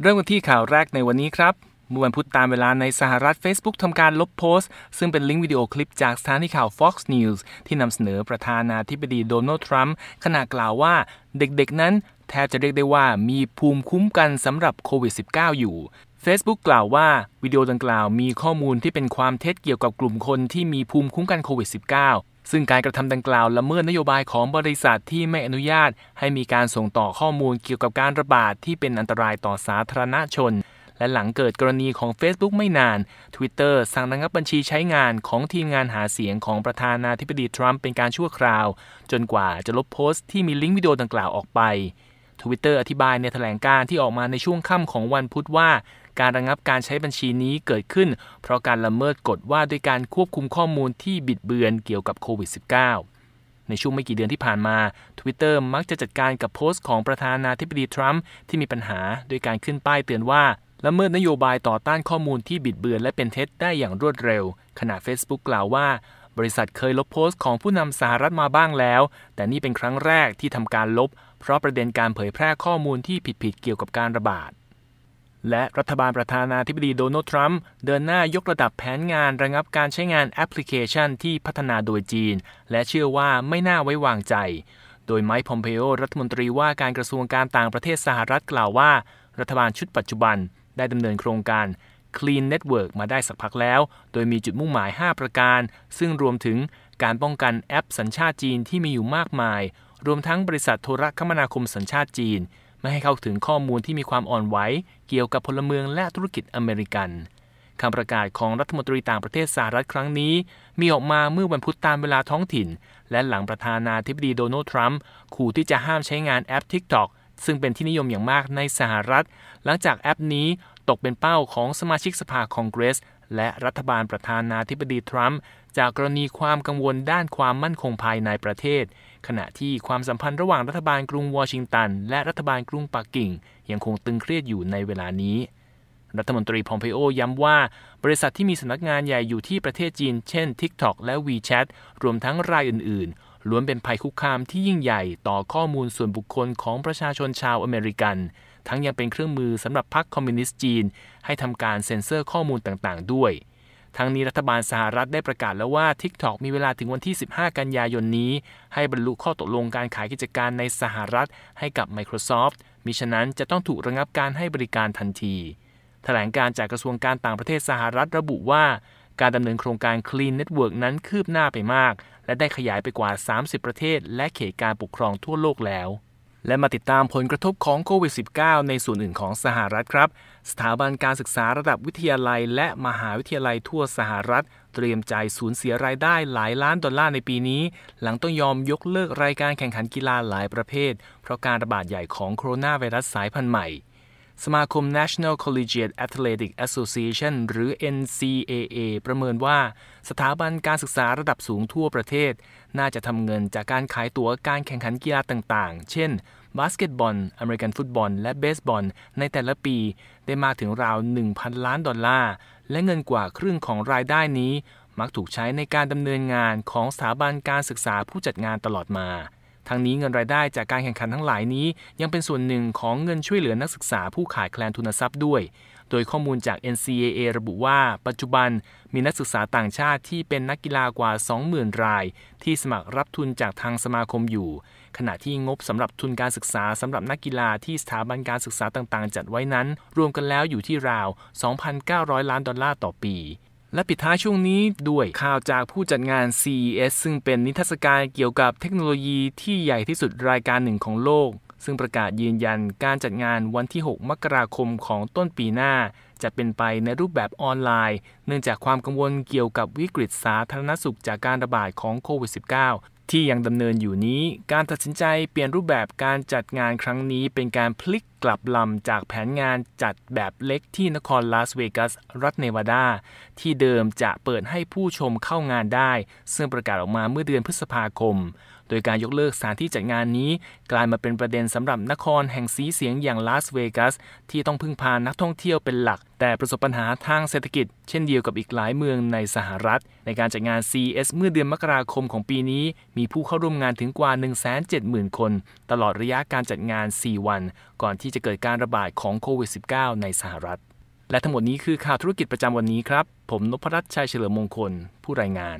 เริ่มกันที่ข่าวแรกในวันนี้ครับเมื่อวันพุธตามเวลาในสหรัฐ Facebook ทำการลบโพสต์ ซึ่งเป็นลิงก์วิดีโอคลิปจากสถานีข่าว Fox News ที่นำเสนอประธานาธิบดีโดนัลด์ทรัมป์ขณะกล่าวว่าเด็กๆนั้นแทบจะเรียกได้ว่ามีภูมิคุ้มกันสำหรับโควิด -19 อยู่ Facebook กล่าวว่าวิดีโอดังกล่าวมีข้อมูลที่เป็นความเท็จเกี่ยวกับกลุ่มคนที่มีภูมิคุ้มกันโควิด -19 ซึ่งการกระทำดังกล่าวละเมิดนโยบายของบริษัทที่ไม่อนุญาต ให้มีการส่งต่อข้อมูลเกี่ยวกับการระบาดที่เป็นอันตรายต่อสาธารณชน และหลังเกิดกรณีของ Facebook ไม่นาน Twitter สั่งระงับบัญชีใช้งานของทีมงานหาเสียงของประธานาธิบดีทรัมป์เป็นการชั่วคราว จนกว่าจะลบโพสต์ที่มีลิงก์วิดีโอดังกล่าวออกไป Twitter อธิบายในแถลงการที่ออกมาในช่วงค่ำของวันพุธว่า การระงับการใช้บัญชีนี้เกิดขึ้น เพราะการละเมิดกฎว่าด้วยการควบคุมข้อมูลที่บิดเบือนเกี่ยวกับโควิด -19 ในช่วงไม่กี่เดือนที่ผ่านมา Twitter มักจะจัดการกับโพสต์ของประธานาธิบดีทรัมป์ที่มีปัญหาโดยการขึ้นป้ายเตือนว่าละเมิดนโยบายต่อต้านข้อมูลที่บิดเบือนและเป็นเท็จได้อย่างรวดเร็ว ขณะ Facebook กล่าวว่า บริษัทเคยลบโพสต์ของผู้นำสหรัฐมาบ้างแล้ว แต่นี่เป็นครั้งแรกที่ทำการลบ เพราะประเด็นการเผยแพร่ข้อมูลที่ผิดๆเกี่ยวกับการระบาด และรัฐบาลประธานาธิบดีโดนัลด์ทรัมป์เดินหน้ายกระดับแผนงานระงับการใช้งานแอปพลิเคชันที่พัฒนาโดยจีน และเชื่อว่าไม่น่าไว้วางใจ โดยไมค์พอมเพโอรัฐมนตรีว่าการกระทรวงการต่างประเทศสหรัฐกล่าวว่า รัฐบาลชุดปัจจุบันได้ดำเนินโครงการ Clean Network มาได้สักพักแล้ว โดยมีจุดมุ่งหมาย 5 ประการ ซึ่งรวมถึงการป้องกันแอปสัญชาติจีนที่มีอยู่มากมาย รวมทั้งบริษัทโทรคมนาคมสัญชาติจีน ไม่ให้เข้าถึงข้อมูลที่มีความอ่อนไหวเกี่ยวกับพลเมืองและธุรกิจอเมริกันคำประกาศของรัฐมนตรีต่างประเทศสหรัฐครั้งนี้ มีออกมาเมื่อวันพุธตามเวลาท้องถิ่น และหลังประธานาธิบดีโดนัลด์ทรัมป์ขู่ที่จะห้ามใช้งานแอป TikTok ซึ่งเป็นที่นิยมอย่างมากในสหรัฐ หลังจากแอปนี้ตกเป็นเป้าของสมาชิกสภาคองเกรส และรัฐบาลประธานาธิบดีทรัมป์จากกรณีความกังวลด้านความมั่นคงภายในประเทศ ขณะที่ความสัมพันธ์ระหว่างรัฐบาลกรุงวอชิงตัน และรัฐบาลกรุงปักกิ่ง ยังคงตึงเครียดอยู่ในเวลานี้ รัฐมนตรีพอมเพโอย้ำว่า บริษัทที่มีสำนักงานใหญ่อยู่ที่ประเทศจีน เช่น TikTok และ WeChat รวมทั้งรายอื่นๆ ล้วนเป็นภัยคุกคามที่ยิ่งใหญ่ต่อข้อมูลส่วนบุคคลของประชาชนชาวอเมริกัน ทั้งยังเป็นเครื่องมือสำหรับพรรคคอมมิวนิสต์จีน ให้ทำการเซ็นเซอร์ข้อมูลต่างๆ ด้วย ทั้งนี้รัฐบาลสหรัฐได้ประกาศแล้วว่า TikTok มีเวลาถึงวันที่ 15 กันยายนนี้ ให้บรรลุข้อตกลงการขายกิจการในสหรัฐให้กับ Microsoft มิฉะนั้นจะต้องถูกระงับการให้บริการทันที แถลงการจากกระทรวงการต่างประเทศสหรัฐระบุว่า การดำเนินโครงการ Clean Network นั้นคืบหน้าไปมาก และได้ขยายไปกว่า 30 ประเทศ และเขตการปกครองทั่วโลกแล้ว และมาติดตามผลกระทบของโควิด -19 ในส่วนอื่นของสหรัฐครับ สถาบันการศึกษาระดับวิทยาลัย และมหาวิทยาลัยทั่วสหรัฐ เตรียมใจสูญเสียรายได้หลายล้านดอลลาร์ในปีนี้ หลังต้องยอมยกเลิกรายการแข่งขันกีฬาหลายประเภท เพราะการระบาดใหญ่ของโคโรนาไวรัสสายพันธุ์ใหม่ สมาคม National Collegiate Athletic Association หรือ NCAA ประเมินว่า สถาบันการศึกษาระดับสูงทั่วประเทศ น่าจะทำเงินจากการขายตั๋วการแข่งขันกีฬาต่างๆ เช่น บาสเกตบอล อเมริกันฟุตบอล และเบสบอล ในแต่ละปี ได้มากถึงราว 1,000 ล้านดอลลาร์ และเงินกว่าครึ่งของรายได้นี้ มักถูกใช้ในการดำเนินงานของสถาบันการศึกษาผู้จัดงานตลอดมา ทั้งนี้เงินรายได้จากการแข่งขันทั้งหลายนี้ ยังเป็นส่วนหนึ่งของเงินช่วยเหลือนักศึกษาผู้ขาดแคลนทุนทรัพย์ด้วย โดยข้อมูลจาก NCAA ระบุว่า ปัจจุบันมีนักศึกษาต่างชาติที่เป็นนักกีฬากว่า 20,000 ราย ที่สมัครรับทุนจากทางสมาคมอยู่ ขณะที่งบสำหรับทุนการศึกษาสำหรับนักกีฬาที่สถาบันการศึกษาต่างๆ จัดไว้นั้น รวมกันแล้วอยู่ที่ราว 2,900 ล้านดอลลาร์ต่อปี และปิดท้ายช่วงนี้ด้วยข่าวจากผู้จัดงาน CES ซึ่งเป็นนิทรรศการเกี่ยวกับเทคโนโลยีที่ใหญ่ที่สุดรายการหนึ่งของโลก ซึ่งประกาศยืนยันการจัดงานวันที่ 6 มกราคมของต้นปีหน้า จะเป็นไปในรูปแบบออนไลน์ เนื่องจากความกังวลเกี่ยวกับวิกฤตสาธารณสุขจากการระบาดของโควิด -19 ที่ยังดำเนินอยู่นี้ การตัดสินใจเปลี่ยนรูปแบบการจัดงานครั้งนี้เป็นการพลิกกลับลำจากแผนงานจัดแบบเล็กที่นครลาสเวกัส รัฐเนวาดา ที่เดิมจะเปิดให้ผู้ชมเข้างานได้ ซึ่งประกาศออกมาเมื่อเดือนพฤษภาคม โดยการยกเลิกสถานที่จัดงานนี้ กลายมาเป็นประเด็นสำหรับนครแห่งสีเสียงอย่างลาสเวกัส ที่ต้องพึ่งพานักท่องเที่ยวเป็นหลัก แต่ประสบปัญหาทางเศรษฐกิจ เช่นเดียวกับอีกหลายเมืองในสหรัฐ ในการจัดงาน CES เมื่อเดือนมกราคมของปีนี้ มีผู้เข้าร่วมงานถึงกว่า 170,000 คน ตลอดระยะการจัดงาน 4 วัน ก่อนที่จะเกิดการระบาดของโควิด -19 ในสหรัฐ และทั้งหมดนี้คือข่าวธุรกิจประจำวันนี้ครับ ผมนพรัตน์ชัยเฉลิมมงคล ผู้รายงาน